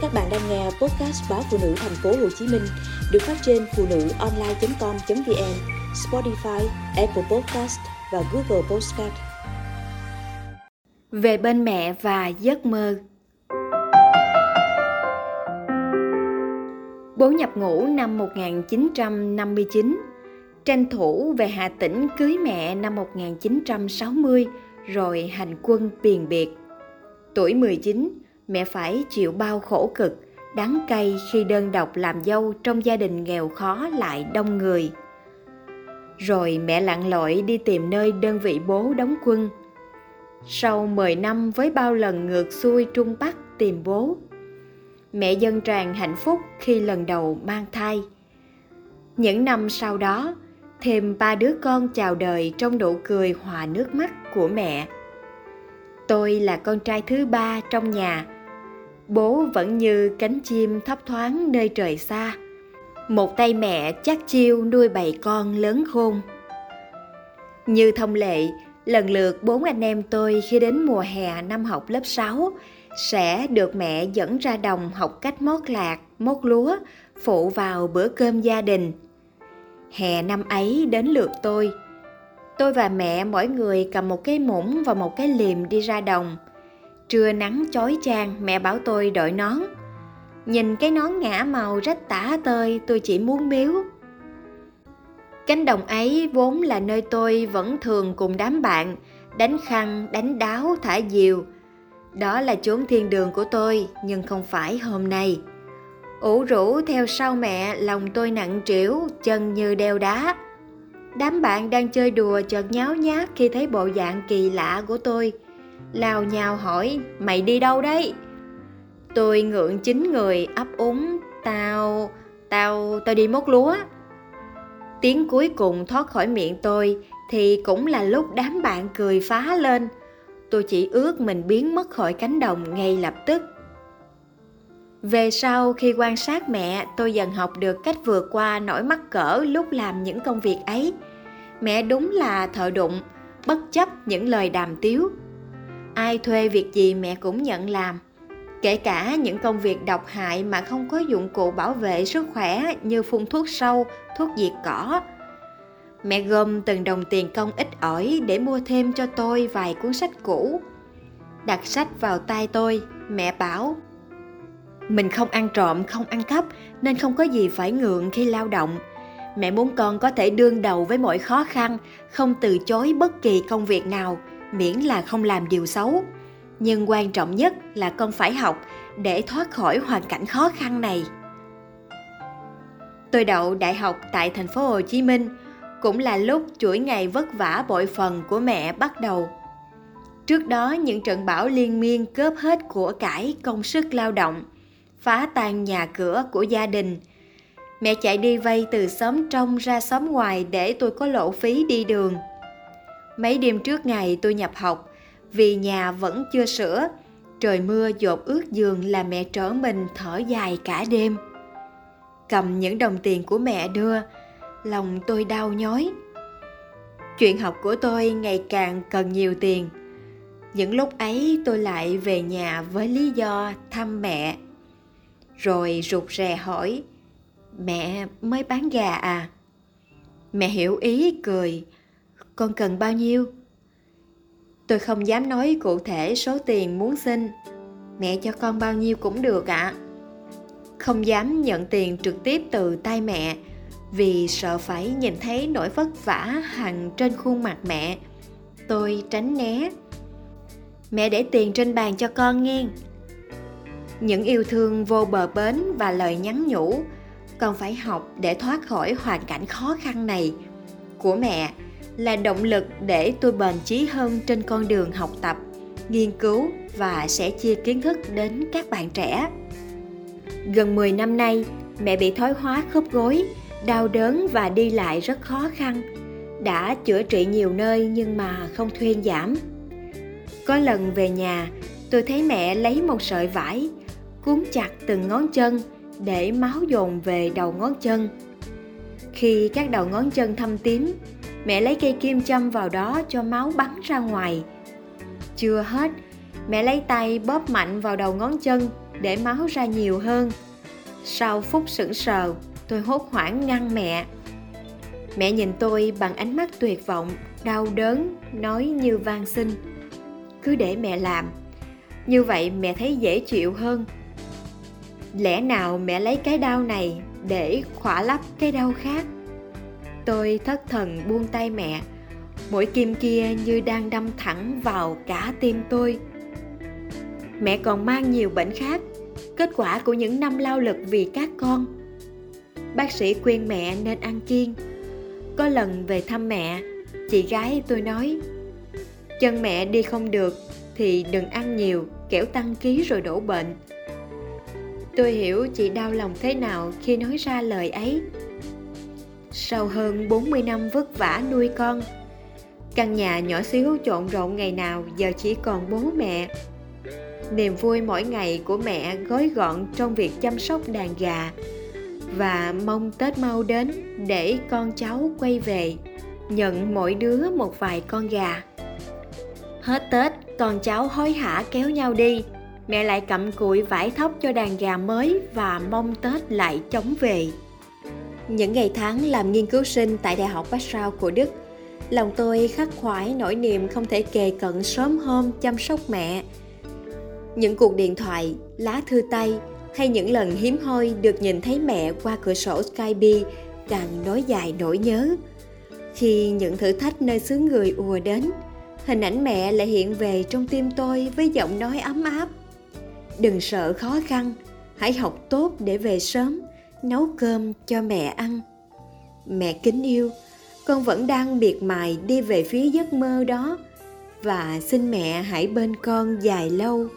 Các bạn đang nghe podcast báo phụ nữ thành phố Hồ Chí Minh được phát trên phụ nữ online.com.vn, Spotify, Apple Podcast và Google Podcast. Về bên mẹ và giấc mơ. Bố nhập ngũ năm 1959, tranh thủ về Hà Tĩnh cưới mẹ năm 1960 rồi hành quân biền biệt. Tuổi 19, mẹ phải chịu bao khổ cực, đắng cay khi đơn độc làm dâu trong gia đình nghèo khó lại đông người. Rồi mẹ lặn lội đi tìm nơi đơn vị bố đóng quân. Sau 10 năm với bao lần ngược xuôi Trung Bắc tìm bố, mẹ dân tràn hạnh phúc khi lần đầu mang thai. Những năm sau đó, thêm ba đứa con chào đời trong nụ cười hòa nước mắt của mẹ. Tôi là con trai thứ ba trong nhà, bố vẫn như cánh chim thấp thoáng nơi trời xa một tay mẹ chắc chiêu nuôi bầy con lớn khôn như thông lệ lần lượt bốn anh em tôi khi đến mùa hè năm học lớp 6 sẽ được mẹ dẫn ra đồng học cách mót lạc, mót lúa, phụ vào bữa cơm gia đình. Hè năm ấy đến lượt tôi. Tôi và mẹ mỗi người cầm một cái muỗng và một cái liềm đi ra đồng – Trưa nắng chói chang, mẹ bảo tôi đội nón. Nhìn cái nón ngã màu rách tả tơi, tôi chỉ muốn biếu. Cánh đồng ấy vốn là nơi tôi vẫn thường cùng đám bạn đánh khăn, đánh đáo, thả diều. Đó là chốn thiên đường của tôi, nhưng không phải hôm nay. ủ rũ theo sau mẹ, lòng tôi nặng trĩu, chân như đeo đá. Đám bạn đang chơi đùa chợt nháo nhác khi thấy bộ dạng kỳ lạ của tôi – lao nhào hỏi, mày đi đâu đấy? Tôi ngượng chính người, ấp úng, tao tao tao đi mốt lúa. Tiếng cuối cùng thoát khỏi miệng tôi thì cũng là lúc đám bạn cười phá lên. Tôi chỉ ước mình biến mất khỏi cánh đồng ngay lập tức. Về sau, khi quan sát mẹ, tôi dần học được cách vượt qua nỗi mắc cỡ lúc làm những công việc ấy. Mẹ đúng là thợ đụng, bất chấp những lời đàm tiếu ai thuê việc gì mẹ cũng nhận làm. Kể cả những công việc độc hại mà không có dụng cụ bảo vệ sức khỏe như phun thuốc sâu, thuốc diệt cỏ. Mẹ gom từng đồng tiền công ít ỏi để mua thêm cho tôi vài cuốn sách cũ. Đặt sách vào tay tôi, mẹ bảo, mình không ăn trộm, không ăn cắp, nên không có gì phải ngượng khi lao động. Mẹ muốn con có thể đương đầu với mọi khó khăn, không từ chối bất kỳ công việc nào miễn là không làm điều xấu. Nhưng quan trọng nhất là con phải học để thoát khỏi hoàn cảnh khó khăn này. Tôi đậu đại học tại thành phố hồ chí minh, cũng là lúc chuỗi ngày vất vả bội phần của mẹ bắt đầu. Trước đó, những trận bão liên miên cướp hết của cải công sức lao động, phá tan nhà cửa của gia đình. Mẹ chạy đi vay từ xóm trong ra xóm ngoài để tôi có lộ phí đi đường. Mấy đêm trước ngày tôi nhập học, vì nhà vẫn chưa sửa, trời mưa dột ướt giường là mẹ trở mình thở dài cả đêm. Cầm những đồng tiền của mẹ đưa, lòng tôi đau nhói. Chuyện học của tôi ngày càng cần nhiều tiền. Những lúc ấy tôi lại về nhà với lý do thăm mẹ. Rồi rụt rè hỏi, mẹ mới bán gà à? Mẹ hiểu ý cười, con cần bao nhiêu? Tôi không dám nói cụ thể số tiền muốn xin. Mẹ cho con bao nhiêu cũng được ạ. À. không dám nhận tiền trực tiếp từ tay mẹ, vì sợ phải nhìn thấy nỗi vất vả hằn trên khuôn mặt mẹ. Tôi tránh né. Mẹ để tiền trên bàn cho con nghe. Những yêu thương vô bờ bến và lời nhắn nhủ, con phải học để thoát khỏi hoàn cảnh khó khăn này của mẹ là động lực để tôi bền chí hơn trên con đường học tập, nghiên cứu và sẽ chia kiến thức đến các bạn trẻ. Gần 10 năm nay, mẹ bị thoái hóa khớp gối, đau đớn và đi lại rất khó khăn. Đã chữa trị nhiều nơi nhưng mà không thuyên giảm. Có lần về nhà, tôi thấy mẹ lấy một sợi vải, cuốn chặt từng ngón chân để máu dồn về đầu ngón chân. Khi các đầu ngón chân thâm tím mẹ lấy cây kim châm vào đó cho máu bắn ra ngoài. Chưa hết, mẹ lấy tay bóp mạnh vào đầu ngón chân để máu ra nhiều hơn. Sau phút sững sờ, tôi hốt hoảng ngăn mẹ. Mẹ nhìn tôi bằng ánh mắt tuyệt vọng, đau đớn, nói như van xin. Cứ để mẹ làm. Như vậy mẹ thấy dễ chịu hơn. Lẽ nào mẹ lấy cái đau này để khỏa lấp cái đau khác? Tôi thất thần buông tay mẹ. Mũi kim kia như đang đâm thẳng vào cả tim tôi. Mẹ còn mang nhiều bệnh khác, kết quả của những năm lao lực vì các con. Bác sĩ khuyên mẹ nên ăn kiêng. Có lần về thăm mẹ, chị gái tôi nói, chân mẹ đi không được thì đừng ăn nhiều, kẻo tăng ký rồi đổ bệnh. Tôi hiểu chị đau lòng thế nào khi nói ra lời ấy sau hơn 40 năm vất vả nuôi con. Căn nhà nhỏ xíu trộn rộn ngày nào giờ chỉ còn bố mẹ. Niềm vui mỗi ngày của mẹ gói gọn trong việc chăm sóc đàn gà và mong tết mau đến để con cháu quay về, nhận mỗi đứa một vài con gà. Hết tết, con cháu hối hả kéo nhau đi. Mẹ lại cặm cụi vải thóc cho đàn gà mới và mong tết lại chóng về những ngày tháng làm nghiên cứu sinh tại đại học Passau của Đức lòng tôi khắc khoải nỗi niềm không thể kề cận sớm hôm chăm sóc mẹ những cuộc điện thoại lá thư tay hay những lần hiếm hoi được nhìn thấy mẹ qua cửa sổ Skype càng nối dài nỗi nhớ. Khi những thử thách nơi xứ người ùa đến, hình ảnh mẹ lại hiện về trong tim tôi với giọng nói ấm áp. Đừng sợ khó khăn, hãy học tốt để về sớm, nấu cơm cho mẹ ăn. Mẹ kính yêu, con vẫn đang miệt mài đi về phía giấc mơ đó và xin mẹ hãy bên con dài lâu